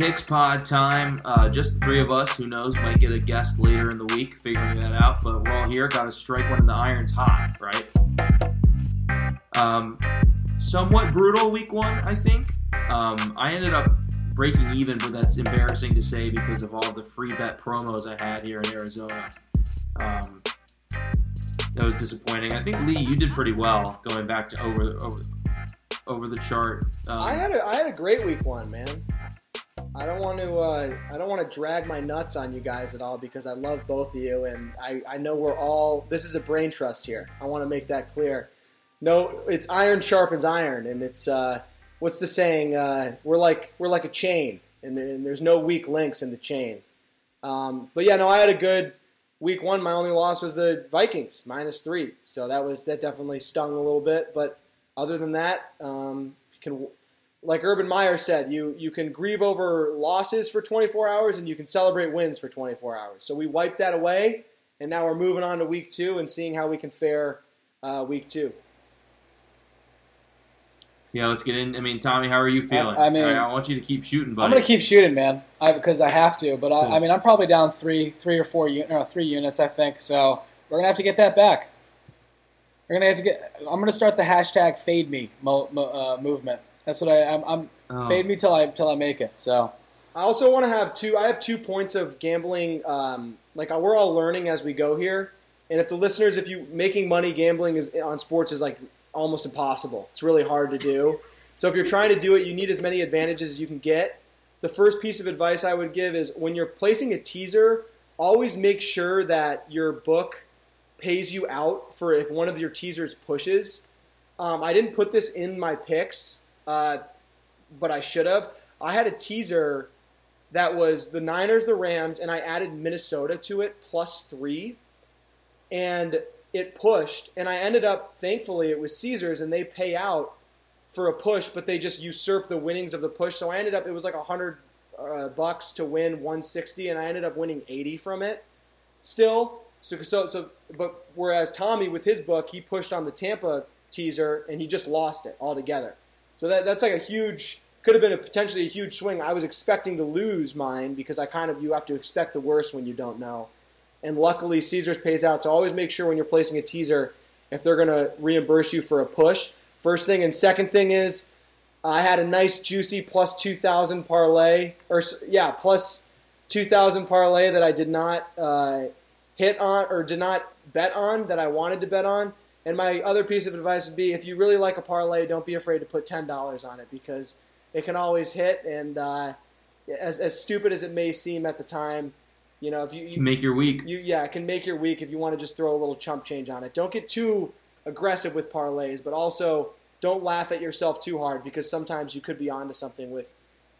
Picks pod time. Uh, just the three of us. Who knows? Might get a guest later in the week figuring that out. But we're all here. Got to strike of the irons hot, right? Um, somewhat brutal week one, I think. Um, I ended up breaking even, but that's embarrassing to say because of all the free bet promos I had here in Arizona. Um, that was disappointing. I think Lee, you did pretty well going back to over over over the chart. Um, I had a, I had a great week one, man. I don't want to uh, I don't want to drag my nuts on you guys at all because I love both of you and I, I know we're all this is a brain trust here. I want to make that clear. No, it's iron sharpens iron, and it's uh, what's the saying? Uh, we're like we're like a chain, and, there, and there's no weak links in the chain. Um, but yeah, no, I had a good week one. My only loss was the Vikings minus three, so that was that definitely stung a little bit. But other than that, um, can like Urban Meyer said, you you can grieve over losses for 24 hours and you can celebrate wins for 24 hours. So we wiped that away, and now we're moving on to week two and seeing how we can fare uh, week two. Yeah, let's get in. I mean, Tommy, how are you feeling? I mean- All right, I want you to keep shooting, buddy. I'm gonna keep shooting, man, I, because I have to. But I, Cool. I mean, I'm probably down three, three or four, un- or three units, I think. So we're gonna have to get that back. We're gonna have to get. I'm gonna start the hashtag fade me mo, mo, uh, movement. That's what I, I'm. I'm Oh. fade me till I till I make it. So I also want to have two. I have two points of gambling. Um, like we're all learning as we go here, and if the listeners, if you making money gambling is on sports is like almost impossible. It's really hard to do. So if you're trying to do it, you need as many advantages as you can get. The first piece of advice I would give is when you're placing a teaser, always make sure that your book pays you out for if one of your teasers pushes. Um, I didn't put this in my picks, uh, but I should have. I had a teaser that was the Niners, the Rams, and I added Minnesota to it plus three, and it pushed. And I ended up, thankfully, it was Caesars, and they pay out for a push, but they just usurp the winnings of the push. So I ended up, it was like a hundred uh, bucks to win 160, and I ended up winning 80 from it. Still, so so so, but whereas Tommy with his book, he pushed on the Tampa teaser, and he just lost it altogether. So that, that's like a huge, could have been a potentially a huge swing. I was expecting to lose mine because I kind of, you have to expect the worst when you don't know. And luckily, Caesars pays out. So always make sure when you're placing a teaser, if they're going to reimburse you for a push. First thing. And second thing is, I had a nice juicy plus 2,000 parlay, or yeah, plus 2,000 parlay that I did not uh, hit on or did not bet on that I wanted to bet on. And my other piece of advice would be if you really like a parlay, don't be afraid to put $10 on it because it can always hit. And uh, as, as stupid as it may seem at the time, you know, if you, you Can make your week. you yeah, it can make your week if you want to just throw a little chump change on it. Don't get too aggressive with parlays, but also don't laugh at yourself too hard because sometimes you could be onto something with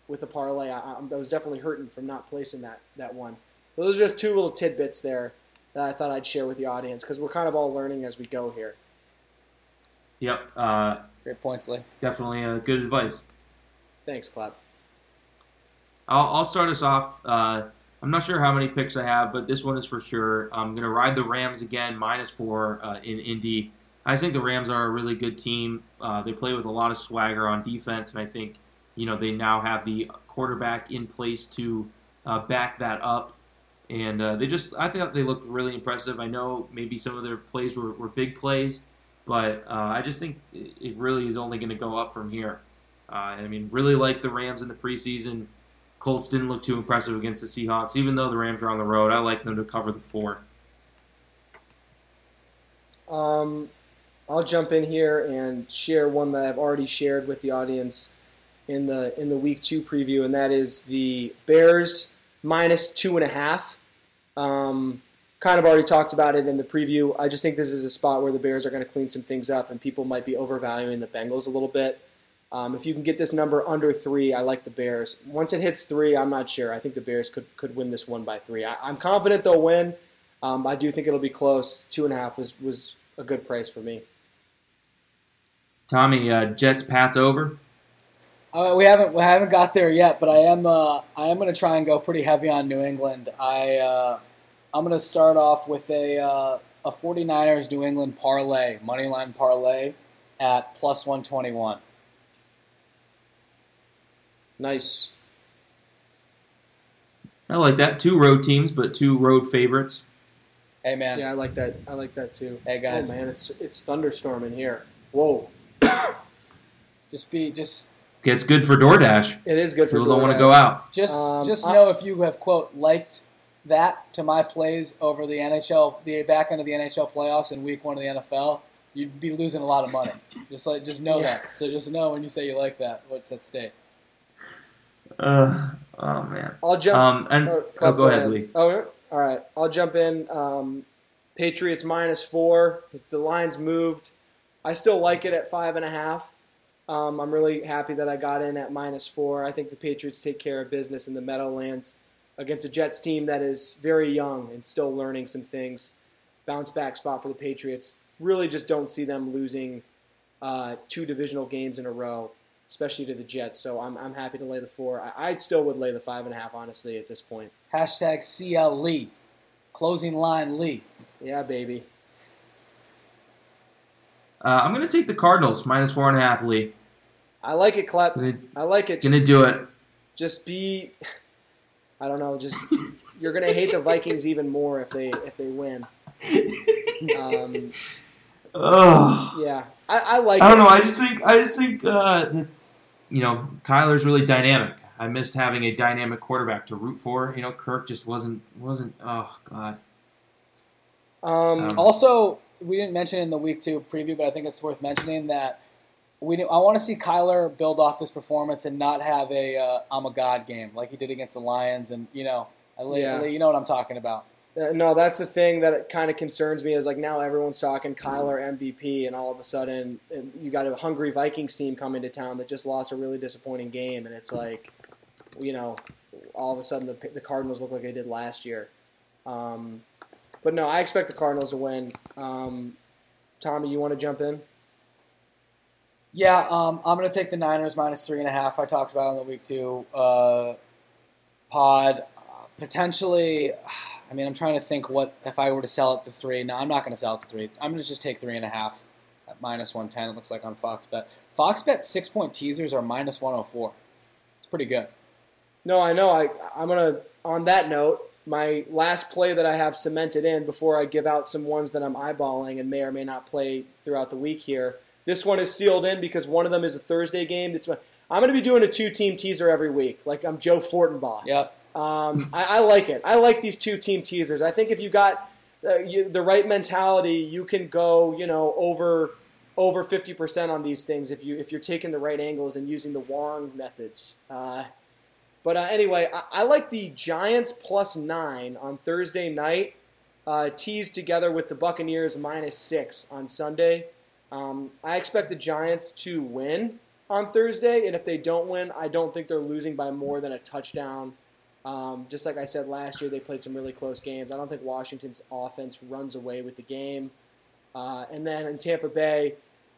with a parlay. I, I was definitely hurting from not placing that that one. So those are just two little tidbits there that I thought I'd share with the audience because we're kind of all learning as we go here. Yep, uh, great points, Lee. definitely uh, good advice. Thanks, Clap. I'll, I'll start us off. Uh, I'm not sure how many picks I have, but this one is for sure. I'm going to ride the Rams again, minus four uh, in Indy. I think the Rams are a really good team. Uh, they play with a lot of swagger on defense, and I think you know they now have the quarterback in place to uh, back that up. And uh, they just, I thought they looked really impressive. I know maybe some of their plays were, were big plays, but uh, I just think it really is only going to go up from here. Uh, I mean, really like the Rams in the preseason. Colts didn't look too impressive against the Seahawks, even though the Rams are on the road. I like them to cover the four. Um, I'll jump in here and share one that I've already shared with the audience in the in the week two preview, and that is the Bears minus two and a half. Um, kind of already talked about it in the preview. I just think this is a spot where the Bears are going to clean some things up, and people might be overvaluing the Bengals a little bit. Um, if you can get this number under three, I like the Bears. Once it hits three, I'm not sure. I think the Bears could could win this one by three. I, I'm confident they'll win. Um, I do think it'll be close. Two and a half was was a good price for me. Tommy, uh, Jets, Pats over. Uh, we haven't we haven't got there yet, but I am uh, I am going to try and go pretty heavy on New England. I uh, I'm going to start off with a uh, a 49ers New England parlay money line parlay at plus 121. Nice. I like that. Two road teams, but two road favorites. Hey man, Yeah, I like that. I like that too. hey guys, Oh man, it's it's thunderstorming here. Whoa, just be just Gets good for DoorDash. it is good for. People don't want to go out. just Um, just I- know if you have quote liked that to my plays over the NHL, the back end of the NHL playoffs in Week One of the NFL, you'd be losing a lot of money. just like just know Yeah. that. So just know when you say you like that, what's at stake. Uh, oh man. I'll jump. Um, and Oh, oh, go ahead, Lee. Oh, all right. I'll jump in. Um, Patriots minus four. If the line's moved, I still like it at five and a half. Um, I'm really happy that I got in at minus four. I think the Patriots take care of business in the Meadowlands against a Jets team that is very young and still learning some things. Bounce back spot for the Patriots. Really, just don't see them losing uh, two divisional games in a row, especially to the Jets. So I'm, I'm happy to lay the four. I, I still would lay the five and a half, honestly, at this point. Hashtag CL Lee, closing line Lee. Yeah, baby. Uh, I'm gonna take the Cardinals minus four and a half. Lee, I like it, Clep. gonna, I like it. gonna Just, do it. just be. I don't know. Just you're gonna hate the Vikings even more if they if they win. Um, Ugh. yeah, I, I like. I don't it. know. I just think I just think uh, you know Kyler's really dynamic. I missed having a dynamic quarterback to root for. You know, Kirk just wasn't wasn't. Oh God. Um, Um, Also, we didn't mention in the week two preview, but I think it's worth mentioning that we I want to see Kyler build off this performance and not have a uh, I'm a god game like he did against the Lions, and you know, Yeah. you know what I'm talking about. Uh, no, that's the thing that kind of concerns me is like now everyone's talking Kyler MVP, and all of a sudden you got a hungry Vikings team coming to town that just lost a really disappointing game, and it's like, you know, all of a sudden the, the Cardinals look like they did last year. Um, but no, I expect the Cardinals to win. Um, Tommy, you want to jump in? Yeah, um, I'm going to take the Niners minus three and a half. I talked about in the week two uh, pod. Uh, potentially, I mean, I'm trying to think what if I were to sell it to three. No, I'm not going to sell it to three. I'm going to just take three and a half at minus 110. It looks like on Fox Bet. Fox Bet six point teasers are minus 104. It's pretty good. No, I know. I I'm gonna. On that note, my last play that I have cemented in before I give out some ones that I'm eyeballing and may or may not play throughout the week here. This one is sealed in because one of them is a Thursday game. It's my, I'm going to be doing a two-team teaser every week, like I'm Joe Fortenbaugh. Yep. Um, I, I like it. I like these two-team teasers. I think if you got uh, you, the right mentality, you can go, you know, over over 50% on these things if you if you're taking the right angles and using the Wong methods. Uh, but uh, anyway, I, I like the Giants plus nine on Thursday night, uh, teased together with the Buccaneers minus six on Sunday. Um, I expect the Giants to win on Thursday, and if they don't win, I don't think they're losing by more than a touchdown. Um, just like I said last year, they played some really close games. I don't think Washington's offense runs away with the game. Uh, and then in Tampa Bay,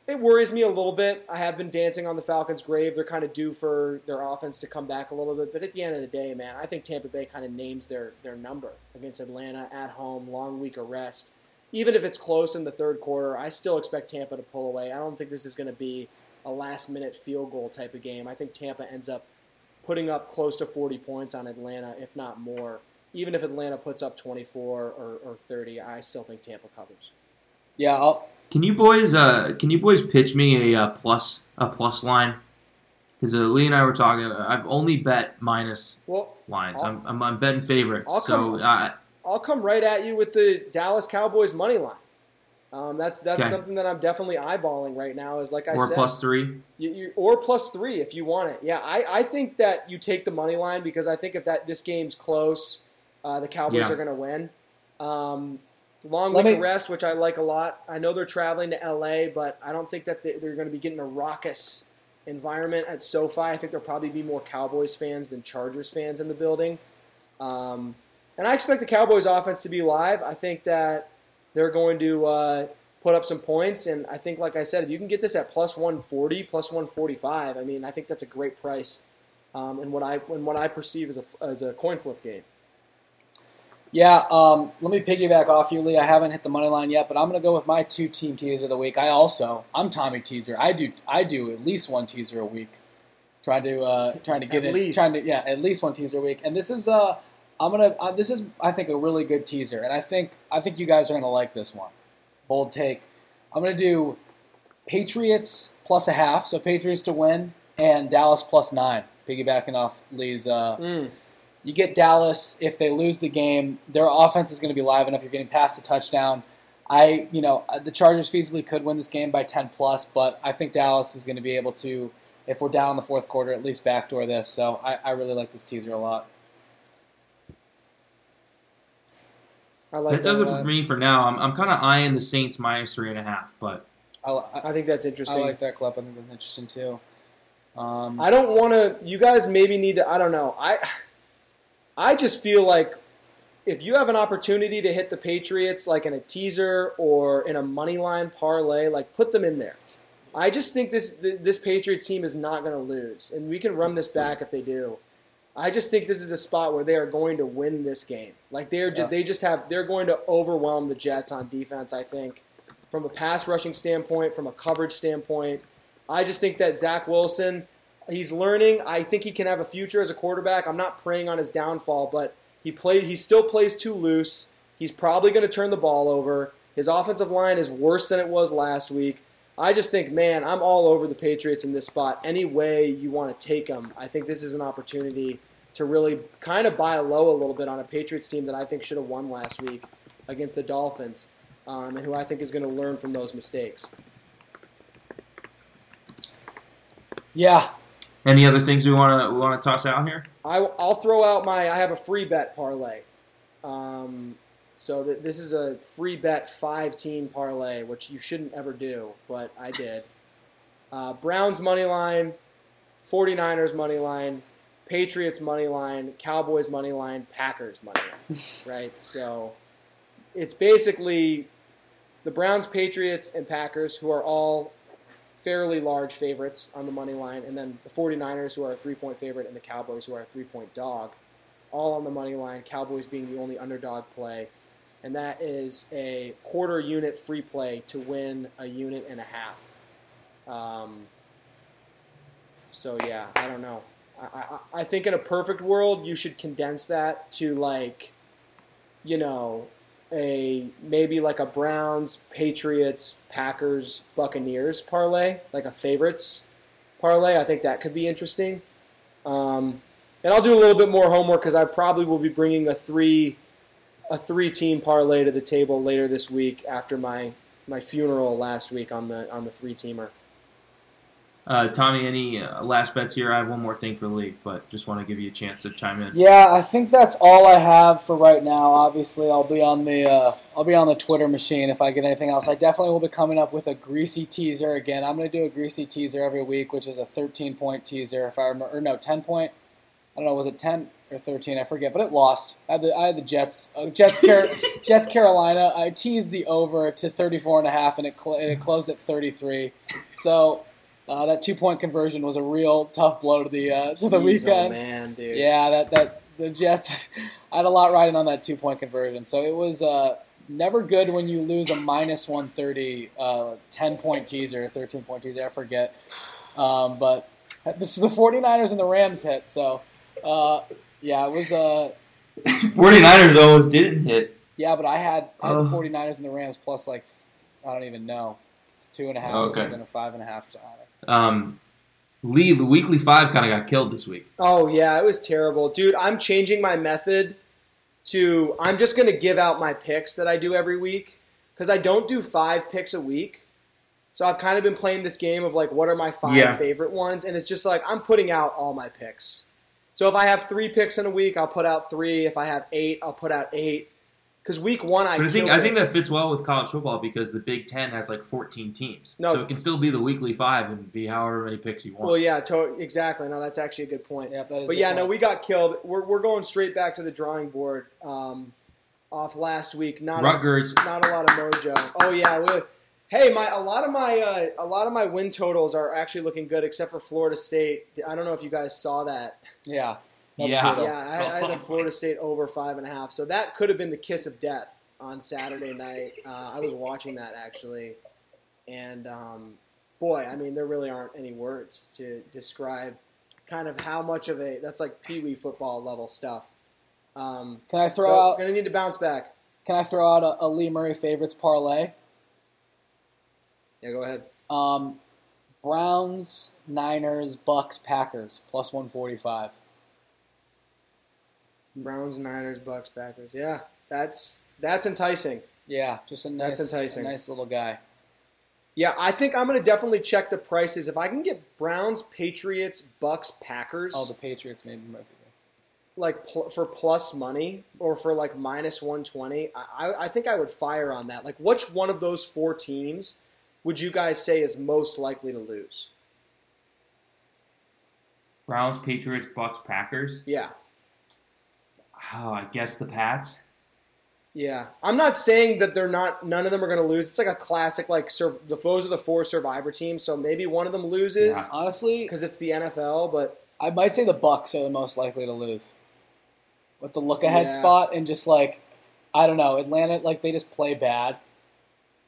it worries me a little bit. I have been dancing on the Falcons' grave. They're kind of due for their offense to come back a little bit. But at the end of the day, man, I think Tampa Bay kind of names their, their number against Atlanta at home, long week of rest. Even if it's close in the third quarter, I still expect Tampa to pull away. I don't think this is going to be a last minute field goal type of game. I think Tampa ends up putting up close to 40 points on Atlanta, if not more. Even if Atlanta puts up 24 or, or 30, I still think Tampa covers. Yeah. I'll, Can you boys uh can you boys pitch me a uh, plus a plus line? Because uh, Lee and I were talking. I've only bet minus Well, lines. I'll- I'm, I'm, I'm betting favorites. I'll so come- uh, I'll come right at you with the Dallas Cowboys money line. Um, that's that's Okay. something that I'm definitely eyeballing right now. Is like I or said, plus three. You, you, or plus three if you want it. Yeah, I, I think that you take the money line because I think if that this game's close, uh, the Cowboys Yeah. are going to win. Um, long Let week me- of rest, which I like a lot. I know they're traveling to LA, but I don't think that they- they're going to be getting a raucous environment at SoFi. I think there'll probably be more Cowboys fans than Chargers fans in the building. Um, and I expect the Cowboys offense to be live. I think that they're going to uh, put up some points. And I think, like I said, if you can get this at plus 140, plus 145, I mean, I think that's a great price. Um, and what I and what I perceive as a as a coin flip game. Yeah, um, let me piggyback off you, Lee. I haven't hit the money line yet, but I'm going to go with my two team teaser of the week. I also, I'm Tommy Teaser. I do, I do at least one teaser a week. Trying to, uh, trying to get At it, least. trying to, yeah, at least one teaser a week. And this is, uh, I'm gonna. Uh, this is, I think, a really good teaser, and I think I think you guys are gonna like this one. Bold take. I'm gonna do Patriots plus a half, so Patriots to win, and Dallas plus nine. Piggybacking off Lee's. Uh, Mm. you get Dallas if they lose the game. Their offense is going to be live enough. You're getting past a touchdown. I, you know, uh, the Chargers feasibly could win this game by 10 plus, but I think Dallas is going to be able to, if we're down in the fourth quarter, at least backdoor this. So I, I really like this teaser a lot. I like that does it for me for now. I'm, I'm kind of eyeing the Saints minus three and a half, but I, I, I think that's interesting. I like that clip. I think that's interesting too. Um, I don't want to. You guys maybe need to. I don't know. I I just feel like if you have an opportunity to hit the Patriots, like in a teaser or in a money line parlay, like put them in there. I just think this this Patriots team is not going to lose, and we can run this back if they do. I just think this is a spot where they are going to win this game. Like they're Yeah. they just have they're going to overwhelm the Jets on defense. I think from a pass rushing standpoint, from a coverage standpoint. I just think that Zach Wilson, he's learning. I think he can have a future as a quarterback. I'm not preying on his downfall, but he play he still plays too loose. He's probably going to turn the ball over. His offensive line is worse than it was last week. I just think, man, I'm all over the Patriots in this spot. Any way you want to take them, I think this is an opportunity to really kind of buy low a little bit on a Patriots team that I think should have won last week against the Dolphins, um, and who I think is going to learn from those mistakes. yeah, any other things we want to we want to toss out here? I, will throw out my. I have a free bet parlay. Um, so th- this is a free bet five team parlay, which you shouldn't ever do, but I did. Uh, Browns money line, 49ers money line, Patriots money line, Cowboys money line, Packers money line. right? So it's basically the Browns, Patriots, and Packers, who are all fairly large favorites on the money line, and then the 49ers, who are a three point favorite, and the Cowboys, who are a three point dog, all on the money line. Cowboys being the only underdog play. And that is a quarter unit free play to win a unit and a half. Um, so, yeah, I don't know. I, I, I think in a perfect world, you should condense that to like, you know, a maybe like a Browns, Patriots, Packers, Buccaneers parlay, like a favorites parlay. I think that could be interesting. Um, and I'll do a little bit more homework because I probably will be bringing a three a three team parlay to the table later this week after my my funeral last week on the on the three teamer. Uh, Tommy, any uh, last bets here? I have one more thing for the league, but just want to give you a chance to chime in. yeah. I think that's all I have for right now. Obviously, I'll be on the uh, I'll be on the Twitter machine if I get anything else. I definitely will be coming up with a greasy teaser again. I'm going to do a greasy teaser every week, which is a 13 point teaser. If I remember, or no, 10 point. I don't know, was it 10 or 13? I forget, but it lost. I had the, I had the Jets, uh, Jets, Car- Jets, Carolina. I teased the over to 34 and a half, and it cl- and it closed at 33. So uh, that two point conversion was a real tough blow to the uh, to the Jeez, weekend. oh man, dude. Yeah, that that the Jets. I had a lot riding on that two point conversion, so it was uh, never good when you lose a minus one thirty, uh, 10 point teaser, thirteen point teaser. I forget, um, but this is the 49ers and the Rams hit. So uh, yeah, it was. Uh, 49ers almost didn't hit. yeah, but I had I had Uh. the 49ers and the Rams plus like I don't even know two and a half Okay. or something, or five and a half. Um, Lee, the weekly five kind of got killed this week. Oh yeah, it was terrible, dude. I'm changing my method to I'm just gonna give out my picks that I do every week because I don't do five picks a week. So I've kind of been playing this game of like, what are my five Yeah. favorite ones, and it's just like I'm putting out all my picks. So if I have three picks in a week, I'll put out three. If I have eight, I'll put out eight. Because week one, I But I think killed I think that fits well with college football because the Big Ten has like 14 teams, No. so it can still be the weekly five and be however many picks you want. Well, yeah, to- exactly. No, that's actually a good point. Yeah, that is But yeah, point. no, we got killed. We're, we're going straight back to the drawing board um, off last week. Not a, Rutgers. not a lot of mojo. Oh yeah, we, hey, my a lot of my uh, a lot of my win totals are actually looking good, except for Florida State. I don't know if you guys saw that. Yeah, that's Yeah. brutal. Yeah, I, I had a Florida State over five and a half, so that could have been the kiss of death on Saturday night. Uh, I was watching that actually, and um, boy, I mean, there really aren't any words to describe kind of how much of a that's like pee wee football level stuff. Um, Can I throw so out? gonna need to bounce back. Can I throw out a, a Lee Murray favorites parlay? Yeah, go ahead. Um, Browns, Niners, Bucks, Packers plus one forty five. Browns, Niners, Bucks, Packers. Yeah, that's that's enticing. Yeah, just a nice, That's enticing. a nice little guy. Yeah, I think I'm gonna definitely check the prices. If I can get Browns, Patriots, Bucks, Packers, Oh, the Patriots maybe might be. like pl- for plus money or for like minus 120, I, I I think I would fire on that. Like, which one of those four teams would you guys say is most likely to lose? Browns, Patriots, Bucks, Packers. Yeah, Oh, I guess the Pats. yeah. I'm not saying that they're not. None of them are gonna lose. It's like a classic. Like, sur- the foes of the four Survivor teams, so maybe one of them loses Yeah. Honestly, because it's the NFL. But I might say the Bucks are the most likely to lose. With the look ahead Yeah. spot and just like I don't know, Atlanta like they just play bad.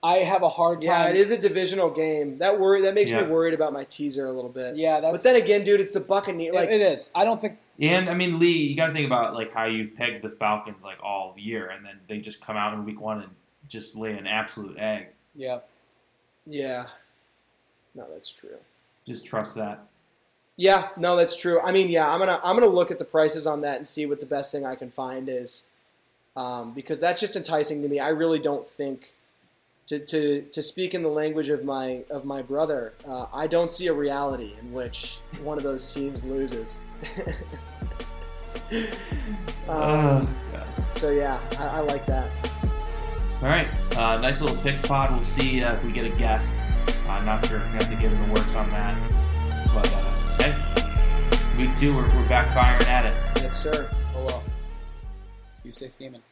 I have a hard time. yeah, it is a divisional game. That worry that makes Yeah. me worried about my teaser a little bit. Yeah, that's But then again, dude, it's the Buccaneers. Like, it is. I don't think And I mean, Lee, you got to think about like how you've pegged the Falcons like all year, and then they just come out in week one and just lay an absolute egg. yeah. yeah, no, that's true. Just trust that. Yeah, no, that's true. I mean, yeah, I'm gonna I'm gonna look at the prices on that and see what the best thing I can find is, um, because that's just enticing to me. I really don't think, to, to to speak in the language of my of my brother, uh, I don't see a reality in which one of those teams loses. um, Ugh. so yeah, I, I like that. All right, uh, nice little picks pod. We'll see uh, if we get a guest. I'm not sure. We have to get in the works on that. But uh, hey, week two, we're, we're back firing at it. Yes, sir. Oh well. You stay scheming.